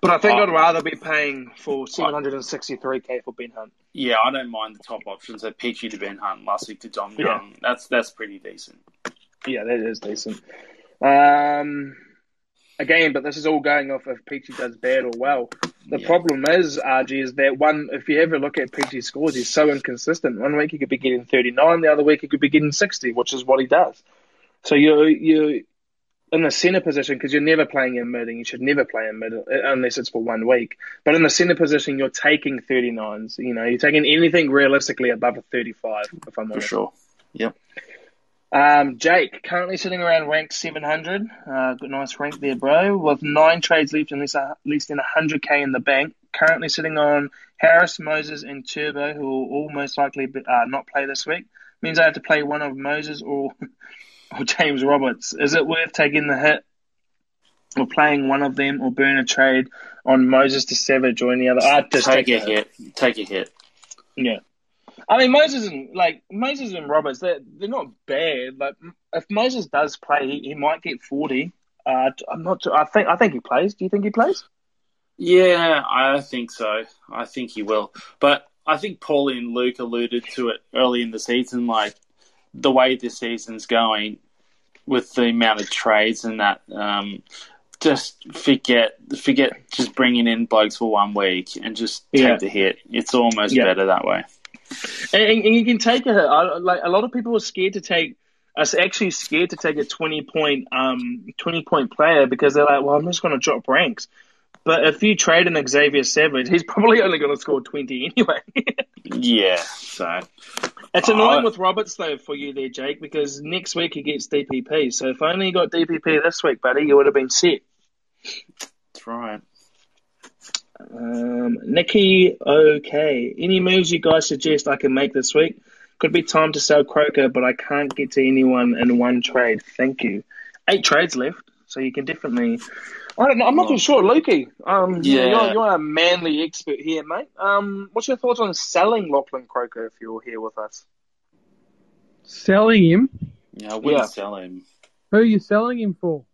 But I think Oh. I'd rather be paying for 763k for Ben Hunt. Yeah, I don't mind the top options. So Peachey to Ben Hunt, last week to Dom Yeah. Young. That's that's pretty decent. Yeah, that is decent. Um, again, but this is all going off if Peachey does bad or well. The Yeah. problem is, RG, is that one, if you ever look at Peachey's scores, he's so inconsistent. One week he could be getting 39, the other week he could be getting 60, which is what he does. So you're, you're in the centre position because you're never playing in mid and you should never play in mid uh, unless it's for one week. But in the centre position, you're taking 39s. You know, you're taking anything realistically above a 35, if I'm For honest. sure. Yep. Um, Jake, currently sitting around rank 700. Uh, good nice rank there, bro. With nine trades left and less, at least in 100k in the bank. Currently sitting on Harris, Moses, and Turbo, who will all most likely be, uh, not play this week. Means I have to play one of Moses or, [laughs] or James Roberts. Is it worth taking the hit or playing one of them or burn a trade on Moses to Savage or any other? I'd just take, take, a hit. Take a hit. yeah. I mean, Moses and like Moses and Roberts, they're they're not bad. Like if Moses does play, he, he might get forty. Uh, I'm not. sure- I think I think he plays. Do you think he plays? Yeah, I think so. I think he will. But I think Paulie and Luke alluded to it early in the season, like the way this season's going with the amount of trades and that. Um, just forget, forget just bringing in blokes for one week and just take Yeah. the hit. It's almost Yeah. better that way. And, and, you can take a hit. Like a lot of people are scared to take. Are actually scared to take a twenty point um twenty point player because they're like, well, I'm just going to drop ranks. But if you trade in Xavier Savage, he's probably only going to score twenty anyway. [laughs] Yeah, so It's annoying Oh. with Roberts though for you there, Jake, because next week he gets DPP. So if only you got DPP this week, buddy, you would have been set. that's right. Um, Nikki, okay. Any moves you guys suggest I can make this week? Could be time to sell Croker, but I can't get to anyone in one trade. Thank you. Eight trades left, so you can definitely. I don't know. I'm not too sure, Lukey. Um, yeah, Yeah. you're, you're a manly expert here, mate. Um, what's your thoughts on selling Lachlan Croker if you're here with us? Selling him? Yeah, I wouldn't Yeah. sell him. Who are you selling him for?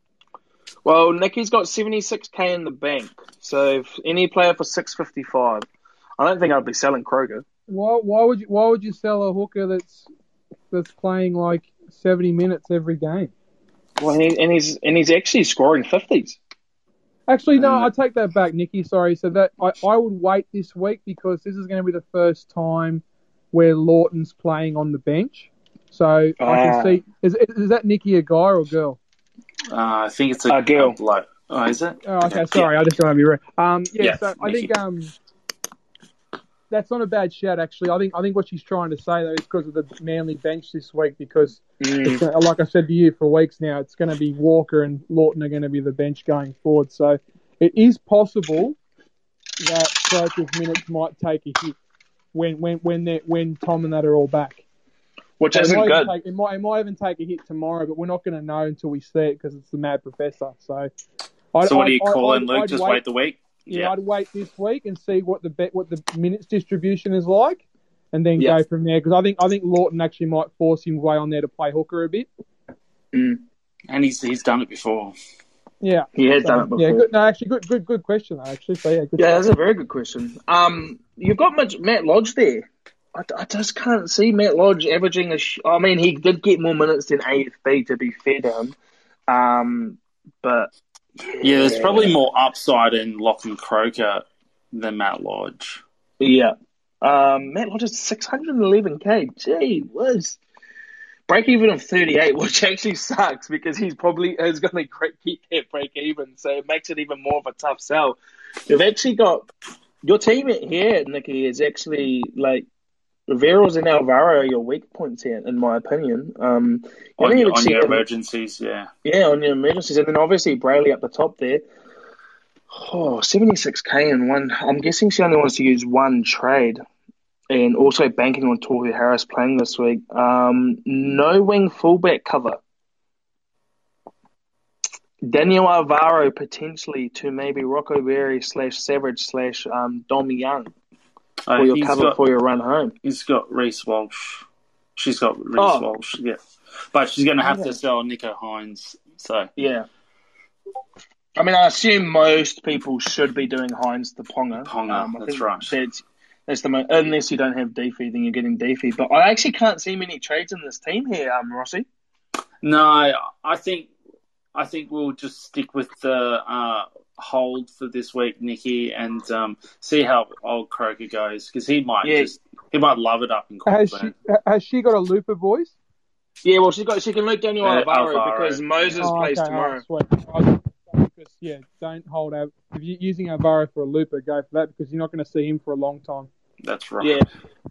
Well, Nicky's got 76k in the bank, so if any player for 655, I don't think I'd be selling Croker. Why, why would you why would you sell a hooker that's that's playing like seventy minutes every game? Well, and, he, and he's and he's actually scoring fifties. Actually, no, Mm. I take that back, Nikki. Sorry. So that I, I would wait this week because this is going to be the first time where Lawton's playing on the bench. So I Ah. can see is is that Nikki a guy or a girl? Uh, I think it's a, A girl. bloke. Oh, is it? Oh, okay, sorry, I just don't want to be rude. Um, yeah, Yeah, so I Nicky. think um, that's not a bad shout actually. I think I think what she's trying to say though is because of the Manly bench this week because Mm. it's like I said to you for weeks now, it's going to be Walker and Lawton are going to be the bench going forward. So it is possible that Croker's minutes might take a hit when when when they when Tom and that are all back. Which So it, isn't might even good. take, it might it might even take a hit tomorrow, but we're not going to know until we see it because it's the Mad Professor. So. I'd- So what do I'd- you call I'd- in, Luke? I'd Just wait wait the week. Yeah, I'd wait this week and see what the bet, what the minutes distribution is like, and then Yeah. go from there. Because I think I think Lawton actually might force him way on there to play hooker a bit. and he's he's done it before. Yeah, He has So, done it before. yeah. Good, no, actually, good, good, good question. Actually, so yeah, good. Yeah, that's a very good question. Um, you've got much, Matt Lodge there. I, I just can't see Matt Lodge averaging a. Sh- I mean, he did get more minutes than AFB to be fair to him. Um, but Yeah, there's probably more upside in Lachlan Croker than Matt Lodge. yeah. Um, Matt Lodge is 611k. Gee whiz. Break even of 38, which actually sucks because he's probably is going to keep that break even, so it makes it even more of a tough sell. You've actually got your team here, Nikki, is actually like Riveros and Alvaro are your weak points here, in my opinion. Um, On, your- on your emergencies, yeah. yeah, on your emergencies, and then obviously Brailey up the top there. Oh, 76k in one. I'm guessing she only wants to use one trade, and also banking on Tohu Harris playing this week. Um, no wing fullback cover. Daniel Alvaro potentially to maybe Rocco Berry slash Savage slash um, Dom Young for your cover got, for your run home. he's got Reece Walsh. She's got Reese Oh. Walsh, yeah. But she's going to have Okay. to sell Nicho Hynes. So, Yeah. I mean, I assume most people should be doing Hines to Ponga. Ponga, Um, that's right. That's, that's the mo- unless you don't have Defi, then you're getting Defi. But I actually can't see many trades in this team here, um, Rossi. no, I think I think we'll just stick with the uh, hold for this week, Nikki, and um, see how old Croker goes because he might Yeah. just he might love it up in Has she Queensland. has she got a looper voice? Yeah, well, she got she can look Daniel Uh, Alvaro, Alvaro. because Moses Oh, plays okay, tomorrow. alright, sweet. I was gonna say, Because yeah, don't hold out. If you're using Alvaro for a looper, go for that because you're not going to see him for a long time. That's right. Yeah.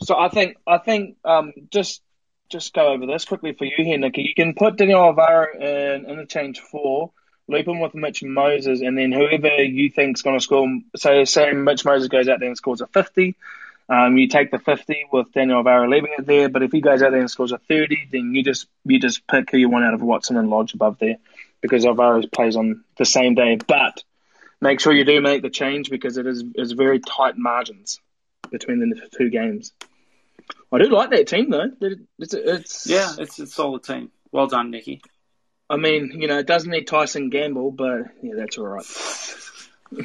So I think I think um, just just go over this quickly for you here, Nicky. You can put Daniel Alvaro in interchange four, loop him with Mitch Moses, and then whoever you think's going to score. So say Mitch Moses goes out there and scores a fifty. Um, you take the fifty with Daniel Alvaro leaving it there, but if he goes out there and scores a thirty, then you just you just pick who you want out of Watson and Lodge above there, because Alvaro plays on the same day. But make sure you do make the change because it is is very tight margins between the two games. I do like that team though. It's, it's Yeah, it's a solid team. Well done, Nicky. I mean, you know, it doesn't need Tyson Gamble, but yeah, that's all right. [laughs]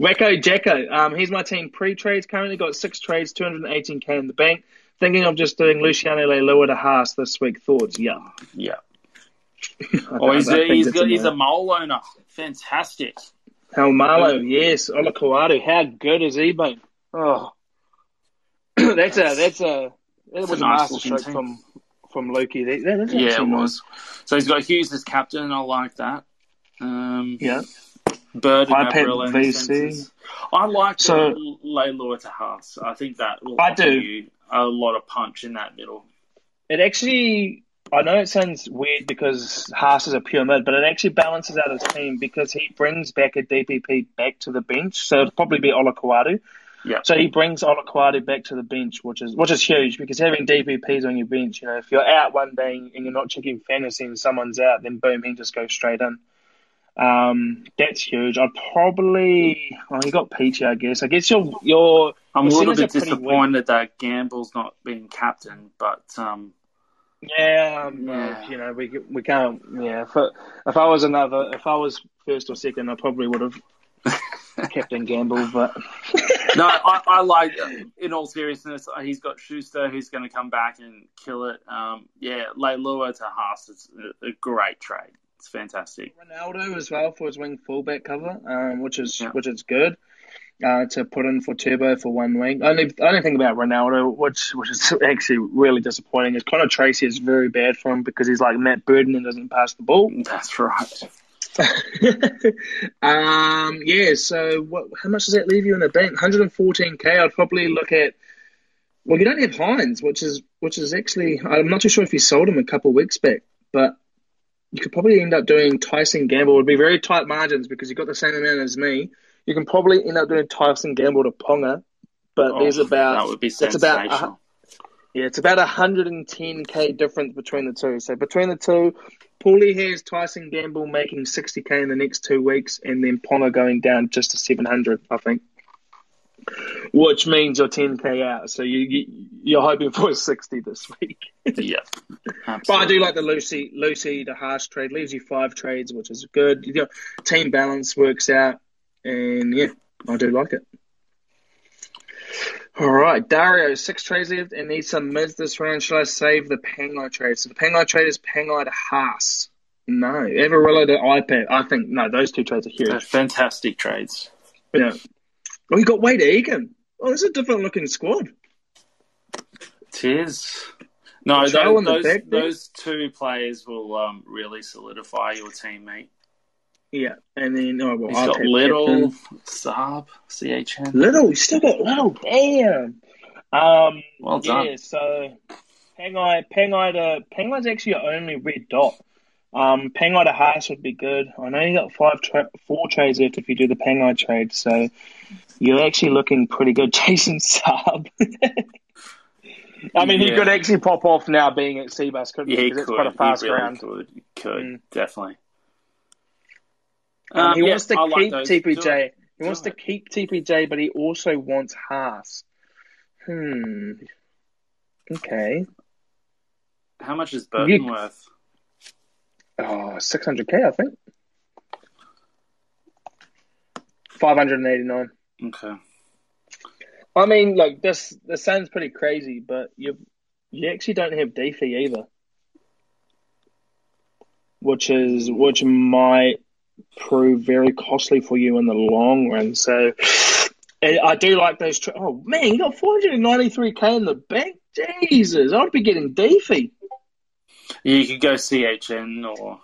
Wacko Jacko, um, here's my team pre-trades. Currently got six trades, 218k in the bank. Thinking of just doing Luciano Leilua to Haas this week. Thoughts? Yeah. Yeah. [laughs] Oh, he's a, he's, that's he's a mole owner. Fantastic. Haumole, yes. Olakau'atu, how good has he been? Oh, [clears throat] that's a that's a that was a nice master looking stroke team. from from Loki. Is Yeah, actually it nice. was. So he's got Hughes as captain. I like that. Um, Yeah. Bird and Avril VC. I like So- to Leilua to Haas. I think that will I do. you a lot of punch in that middle. It actually, I know it sounds weird because Haas is a pure mid, but it actually balances out his team because he brings back a DPP back to the bench. So it'll probably be Olakau'atu. Yeah. So he brings Olakau'atu back to the bench, which is which is huge because having DPPs on your bench, you know, if you're out one day and you're not checking fantasy and someone's out, then boom, he just goes straight in. Um, that's huge. I'd probably, oh, you got Peachy, I guess. I guess your your I'm a little bit disappointed that Gamble's not being captain, but um, Yeah, um, Yeah. you know, we we can't. Yeah, if I, if I was another, if I was first or second, I probably would have [laughs] kept in Gamble, but [laughs] no, I, I like. In all seriousness, he's got Schuster who's going to come back and kill it. Um, yeah, Leilua to Haas is a, a great trade. It's fantastic. Ronaldo as well for his wing fullback cover, um, which is yeah. which is good. Uh, to put in for Turbo for one week. Only only thing about Ronaldo, which which is [laughs] actually really disappointing, is Connor Tracey is very bad for him because he's like Matt Burton and doesn't pass the ball. That's right. [laughs] um, yeah. So what? How much does that leave you in the bank? 114k. I'd probably look at. Well, you don't have Hynes, which is which is actually I'm not too sure if you sold him a couple of weeks back, but you could probably end up doing Tyson Gamble. It would be very tight margins because you've got the same amount as me. You can probably end up doing Tyson Gamble to Ponga, but oh, there's about that would be that's about uh, yeah, it's about 110k difference between the two. So between the two, Paulie has Tyson Gamble making 60k in the next two weeks, and then Ponga going down just to 700, I think. Which means you're 10k out, so you, you are hoping for 60 this week. [laughs] yeah, but I do like the Lucy Lucy the harsh trade leaves you five trades, which is good. You know, team balance works out, and yeah, I do like it. All right, Dario, six trades left and needs some mids this round. Should I save the Pangai trade? So the Pangai trade is Pangai to Haas. No, Averillo to IPAP. I think no, those two trades are huge. They're fantastic trades. Yeah. Oh, you got Wade Egan. Oh, it's a different looking squad. It is. No, those, those, those, two players will um, really solidify your team, mate. Yeah, and then oh well, he's got Liddle, Saab, CHN. Liddle, you still got Liddle. Damn. Um, well done. Yeah, so Pangai, Pangai to Pangai's actually your only red dot. Um, Pangai to Haas would be good. I know you got five, tra- four trades left if you do the Pangai trade, so you're actually looking pretty good. [laughs] Jason Saab. [laughs] I mean, yeah. he could actually pop off now being at Cbus, couldn't yeah, he? Because it's quite a fast he really round. Could, could mm. definitely. Um, he yeah, wants to I keep like TPJ. He wants to keep TPJ, but he also wants Haas. Hmm. Okay. How much is Burton you... worth? Oh, 600k, I think. 589. Okay. I mean, like this. This sounds pretty crazy, but you you actually don't have Defi either, which is which might prove very costly for you in the long run. So I do like those. Tra- oh man, you got 493k in the bank. Jesus, I'd be getting Defi. Yeah, you could go CHN or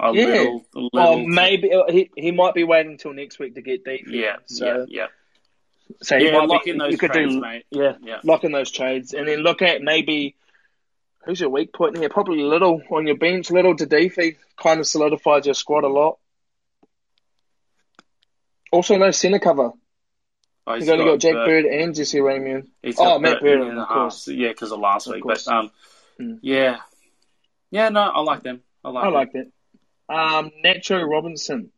a yeah. little. A little oh, maybe uh, he he might be waiting until next week to get Defi. Yeah. So yeah. yeah. So yeah, lock be, in those you trades, do, mate. Yeah, yeah, lock in those trades, and then look at maybe who's your weak point here. Probably little on your bench, little to Defi kind of solidifies your squad a lot. Also, no centre cover. Oh, he's, he's only got, got Jack Bird and Jesse Ramien. Oh, Matt Bird, of course. Yeah, because of last of week. Course. But um, mm. yeah, yeah, no, I like them. I like. I like that. Um, Nacho Robinson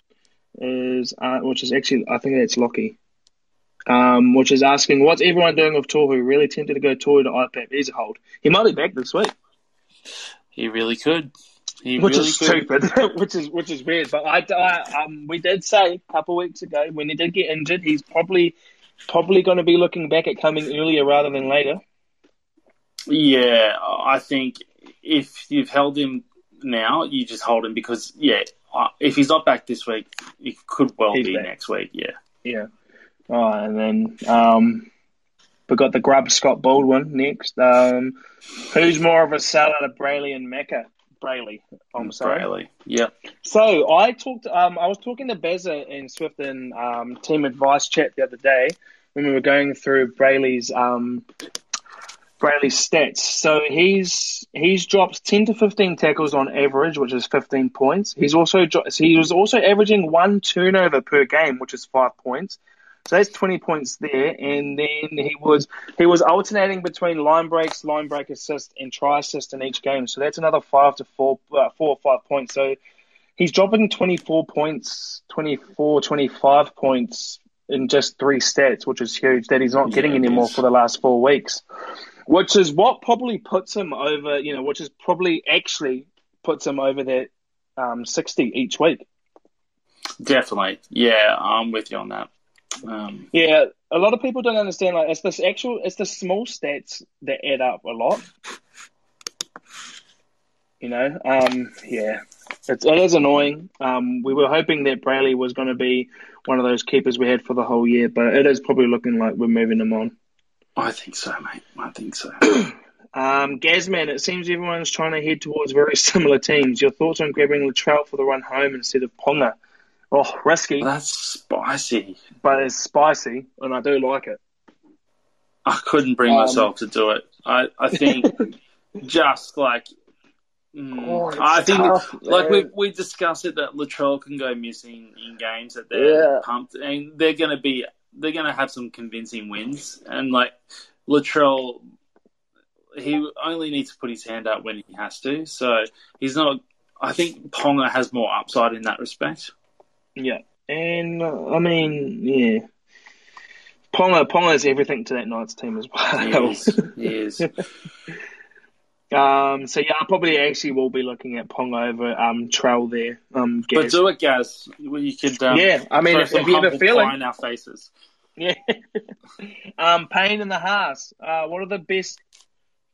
is, uh, which is actually, I think that's Lockie. Um, which is asking, what's everyone doing with Tohu? Really tempted to go Tohu to IPAP. He's a hold. He might be back this week. He really could. He which really is stupid, [laughs] which is which is weird. But I, I um, we did say a couple of weeks ago when he did get injured, he's probably probably going to be looking back at coming earlier rather than later. Yeah, I think if you've held him now, you just hold him because yeah, if he's not back this week, it could well he's be back. next week. Yeah, yeah. Oh, and then um, we got the grub Scott Baldwin next. Um, who's more of a seller of Brailey and Mecca? Brailey. I'm sorry. Brailey. Yeah. So I talked. Um, I was talking to Beza in Swift and um, team advice chat the other day when we were going through Brailey's um, Brailey's stats. So he's he's dropped ten to fifteen tackles on average, which is fifteen points. He's also he was also averaging one turnover per game, which is five points. So that's 20 points there. And then he was he was alternating between line breaks, line break assist, and try assist in each game. So that's another five to four, uh, four or five points. So he's dropping 24 points, 24, 25 points in just three stats, which is huge. That he's not getting yeah, anymore for the last four weeks, which is what probably puts him over. You know, which is probably actually puts him over that um, 60 each week. Definitely, yeah, I'm with you on that. Um, Yeah, a lot of people don't understand. Like, it's this actual, it's the small stats that add up a lot. You know, um, yeah, it's, it is annoying. Um, we were hoping that Brailey was going to be one of those keepers we had for the whole year, but it is probably looking like we're moving him on. I think so, mate. I think so. [clears throat] Um, Gazman, it seems everyone's trying to head towards very similar teams. Your thoughts on grabbing Latrell for the run home instead of Ponga? Oh, risky, That's spicy. but it's spicy, and I do like it. I couldn't bring Um, myself to do it. I, I think [laughs] just like mm, Oh, I think tough, like man. we we discussed it that Latrell can go missing in games that they're Yeah. pumped and they're gonna be they're gonna have some convincing wins and like Latrell he only needs to put his hand up when he has to so he's not I think Ponga has more upside in that respect. Yeah, and uh, I mean, yeah, Ponga is everything to that Knights team as well. Yes, He is. [laughs] um, so yeah, I probably actually will be looking at Ponga over um Trell there. Um, But do it. Well, You could um, yeah, I mean, if, if you have a feeling, in our faces. Yeah. [laughs] um, pain in the Haas. Uh, what are the best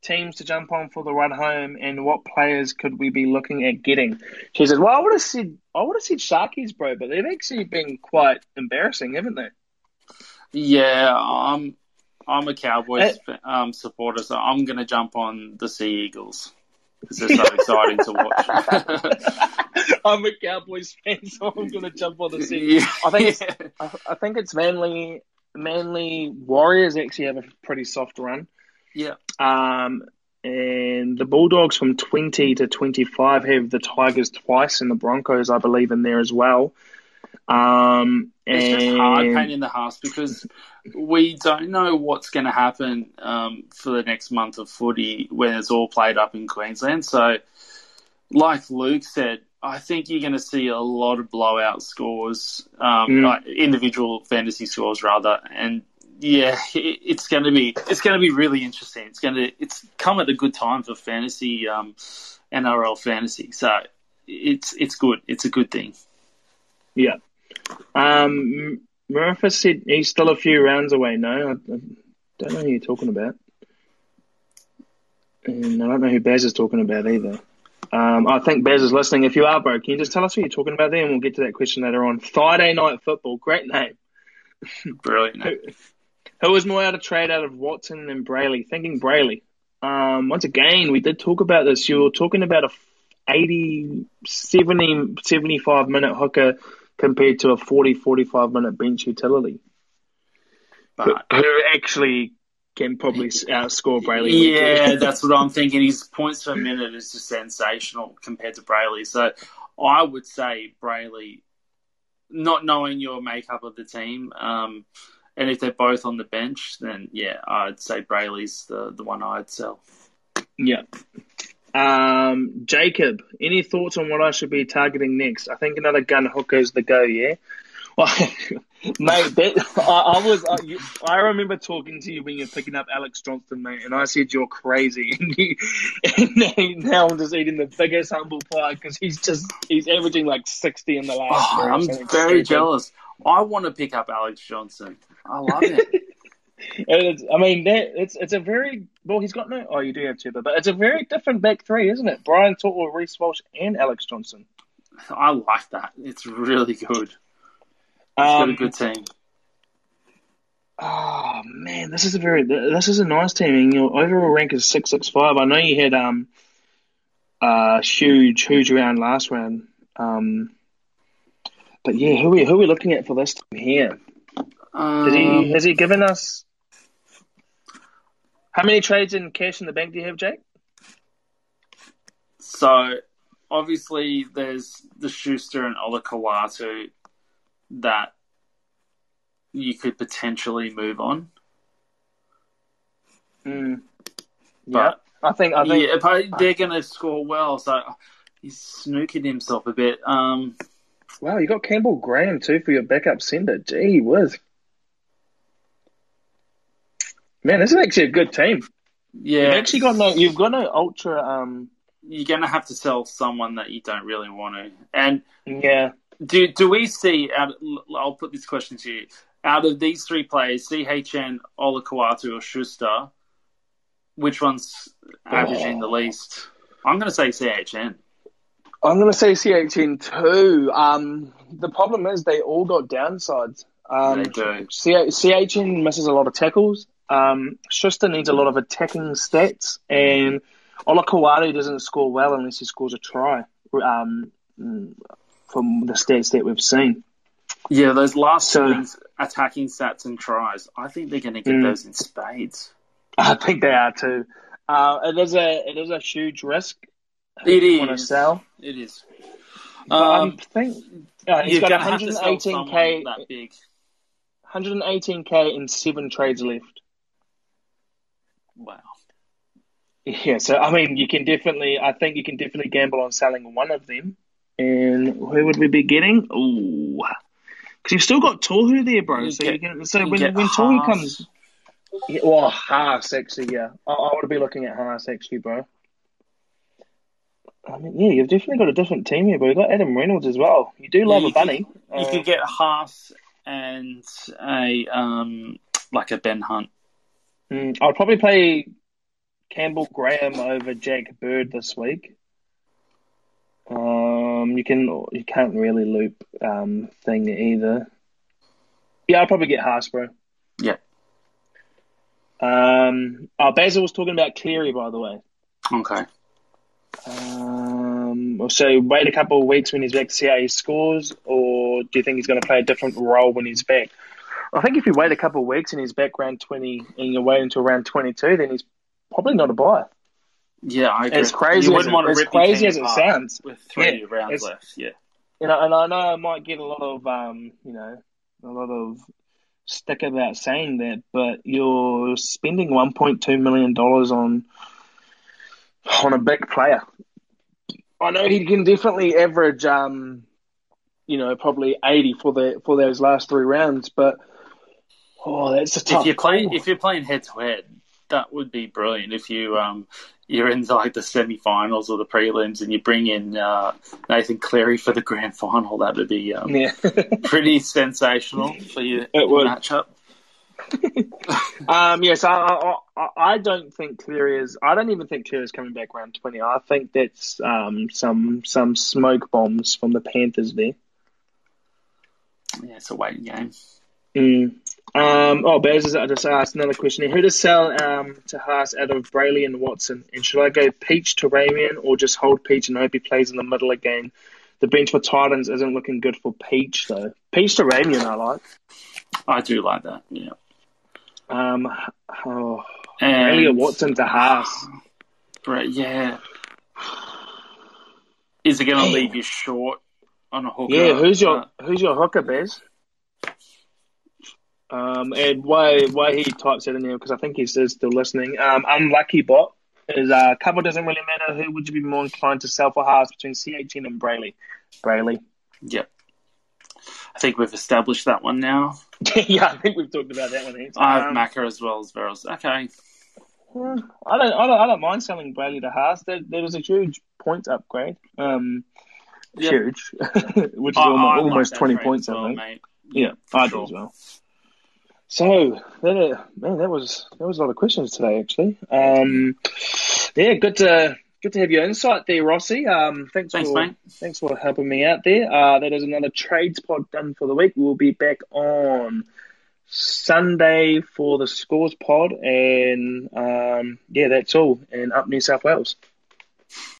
teams to jump on for the run home, and what players could we be looking at getting? She says, "Well, I would have said I would have said Sharkies, bro, but they've actually been quite embarrassing, haven't they?" Yeah, I'm I'm a Cowboys Eh. um, supporter, so I'm going to jump on the Sea Eagles because they're so exciting to watch. [laughs] I'm a Cowboys fan, so I'm going to jump on the scene. yeah. [laughs] I think it's, I, I think it's Manly. Manly Warriors actually have a pretty soft run. yeah. Um, and the Bulldogs from 20 to 25 have the Tigers twice and the Broncos, I believe, in there as well. Um, and It's just hard pain in the house because we don't know what's going to happen um, for the next month of footy when it's all played up in Queensland. So, like Luke said, I think you're going to see a lot of blowout scores, um, Mm. like individual fantasy scores rather, and yeah, it, it's going to be it's going to be really interesting. It's going to it's come at a good time for fantasy um, NRL fantasy, so it's it's good. It's a good thing. yeah. Um, Murphy said he's still a few rounds away. No, I, I don't know who you're talking about. And I don't know who Baz is talking about either. Um, I think Baz is listening. If you are, bro, can you just tell us who you're talking about there, and we'll get to that question later on. Friday night football, great name. Brilliant. [laughs] Who, who was more out of trade out of Watson and Brailey? Thinking Brailey. Um, once again, we did talk about this. You were talking about a 80, 70, 75 minute hooker compared to a 40, 45 minute bench utility. But Who actually can probably outscore Brailey. Yeah, [laughs] that's what I'm thinking. His points per minute is just sensational compared to Brailey. So I would say Brailey, not knowing your makeup of the team, um, and if they're both on the bench, then yeah, I'd say Brailey's the, the one I'd sell. Yeah. Um, Jacob, any thoughts on what I should be targeting next? I think another gun hooker's the go, yeah? Well, [laughs] mate, that, I, I was, I, you, I remember talking to you when you're picking up Alex Johnston, mate, and I said you're crazy. [laughs] And, you, and now, I'm just eating the biggest humble pie because he's just, he's averaging like 60 in the last Oh, I'm very jealous. I want to pick up Alex Johnston. I love [laughs] it. It's, I mean, that it's it's a very well. He's got no. Oh, you do have Chuba, but it's a very different back three, isn't it? Brian Tortle, Reese Walsh, and Alex Johnston. I like that. It's really good. It's got a Um, good team. Oh man, this is a very this is a nice team. And your overall rank is six six five. I know you had um uh huge huge round last round. Um, but yeah, who are we who are we looking at for this team here? Has he Um, has he given us how many trades in cash in the bank do you have, Jake? So obviously there's the Schuster and Olakau'atu that you could potentially move on. Mm. Yeah, But I think I think yeah, they're going to score well, so he's snooking himself a bit. Um, Wow, you got Campbell Graham too for your backup centre. Gee whiz. Man, this is actually a good team. yeah, You've actually got no you've got no ultra um You're going to have to sell someone that you don't really want to. And yeah. do do we see? Out, I'll put this question to you. out of these three players, CHN, Olakau'atu, or Schuster, which one's averaging the least? I'm going to say CHN. I'm going to say CHN too. Um, the problem is they all got downsides. Um, They do. CHN misses a lot of tackles. Um, Schuster needs a lot of attacking stats, and Olakau'atu doesn't score well unless he scores a try. Um, from the stats that we've seen. Yeah, those last So- two things, attacking stats and tries, I think they're going to get Mm. those in spades. I think they are too. Uh, it is a it is a huge risk. It you want to is. sell. It is. But I Um, think uh, he's got going to have to sell someone 118k, that big. 118k in seven trades left. Wow. Yeah, so I mean, you can definitely. I think you can definitely gamble on selling one of them. And who would we be getting? Ooh, because you've still got Tohu there, bro. You so get- you can. So you when when Tohu comes, yeah, well, Haas actually, yeah, I, I would be looking at Haas actually, bro. I mean, yeah, you've definitely got a different team here, but You've got Adam Reynolds as well. You do love you a bunny. Could, you Uh, could get Haas and a um like a Ben Hunt. Mm, I'd probably play Campbell Graham over Jack Bird this week. Um, you can you can't really loop um thing either. Yeah, I'll probably get Haas, bro. Yeah. Um, oh, Basil was talking about Cleary, by the way. Okay. Um, so wait a couple of weeks when he's back to see how he scores, or do you think he's going to play a different role when he's back? I think if you wait a couple of weeks and he's back round twenty, and you wait until round twenty-two, then he's probably not a buy. Yeah, I agree. As crazy you as wouldn't it- want to as rip crazy as it sounds. with three Yeah, rounds left. Yeah. You know, and I know I might get a lot of um, you know, a lot of stick about saying that, but you're spending one point two million dollars on on a big player. I know he can definitely average um, you know, probably eighty for the for those last three rounds, but oh, that's a tough. if you're playing call. if you're playing head to head, that would be brilliant. If you um you're in like the semi-finals or the prelims and you bring in uh, Nathan Cleary for the grand final, that would be um, yeah. [laughs] pretty sensational for your It would. matchup. [laughs] Um, yes, I, I, I, don't think Cleary is. I don't even think Cleary is coming back round twenty. I think that's um, some some smoke bombs from the Panthers there. Yeah, it's a waiting game. Mm. Um, oh, Baz, I just asked another question here. Who to sell um, to Haas out of Brailey and Watson? And should I go Peach to Ramien or just hold Peach and hope he plays in the middle again? The bench for Titans isn't looking good for Peach, though. Peach to Ramien, I like. I do like that. Yeah. Um, oh, And or Watson to Haas. Right, yeah. Is it going to leave you short on a hooker? Yeah, who's your Uh, who's your hooker, Bez? Um, and why why he types it in there because I think he's still listening. Um, unlucky bot is uh, couple doesn't really matter. Who would you be more inclined to sell for halves between CHN and Brailey? Brayley. Yep. I think we've established that one now. [laughs] yeah, I think we've talked about that one. I have Um, Macca as well as Verrills. Okay. Hmm, I don't, I don't, I don't mind selling Brailey to Haas. There, there was a huge points upgrade. Um, Yeah. huge, [laughs] which is almost, like almost twenty points, well, I think. mate. Yeah, for I sure. do as well. So, that, uh, man, that was that was a lot of questions today, actually. Um, yeah, good to good to have your insight there, Rossi. Um, thanks, Thanks, for mate. thanks for helping me out there. Uh, that is another trades pod done for the week. We'll be back on Sunday for the scores pod, and um, yeah, that's all. And up New South Wales.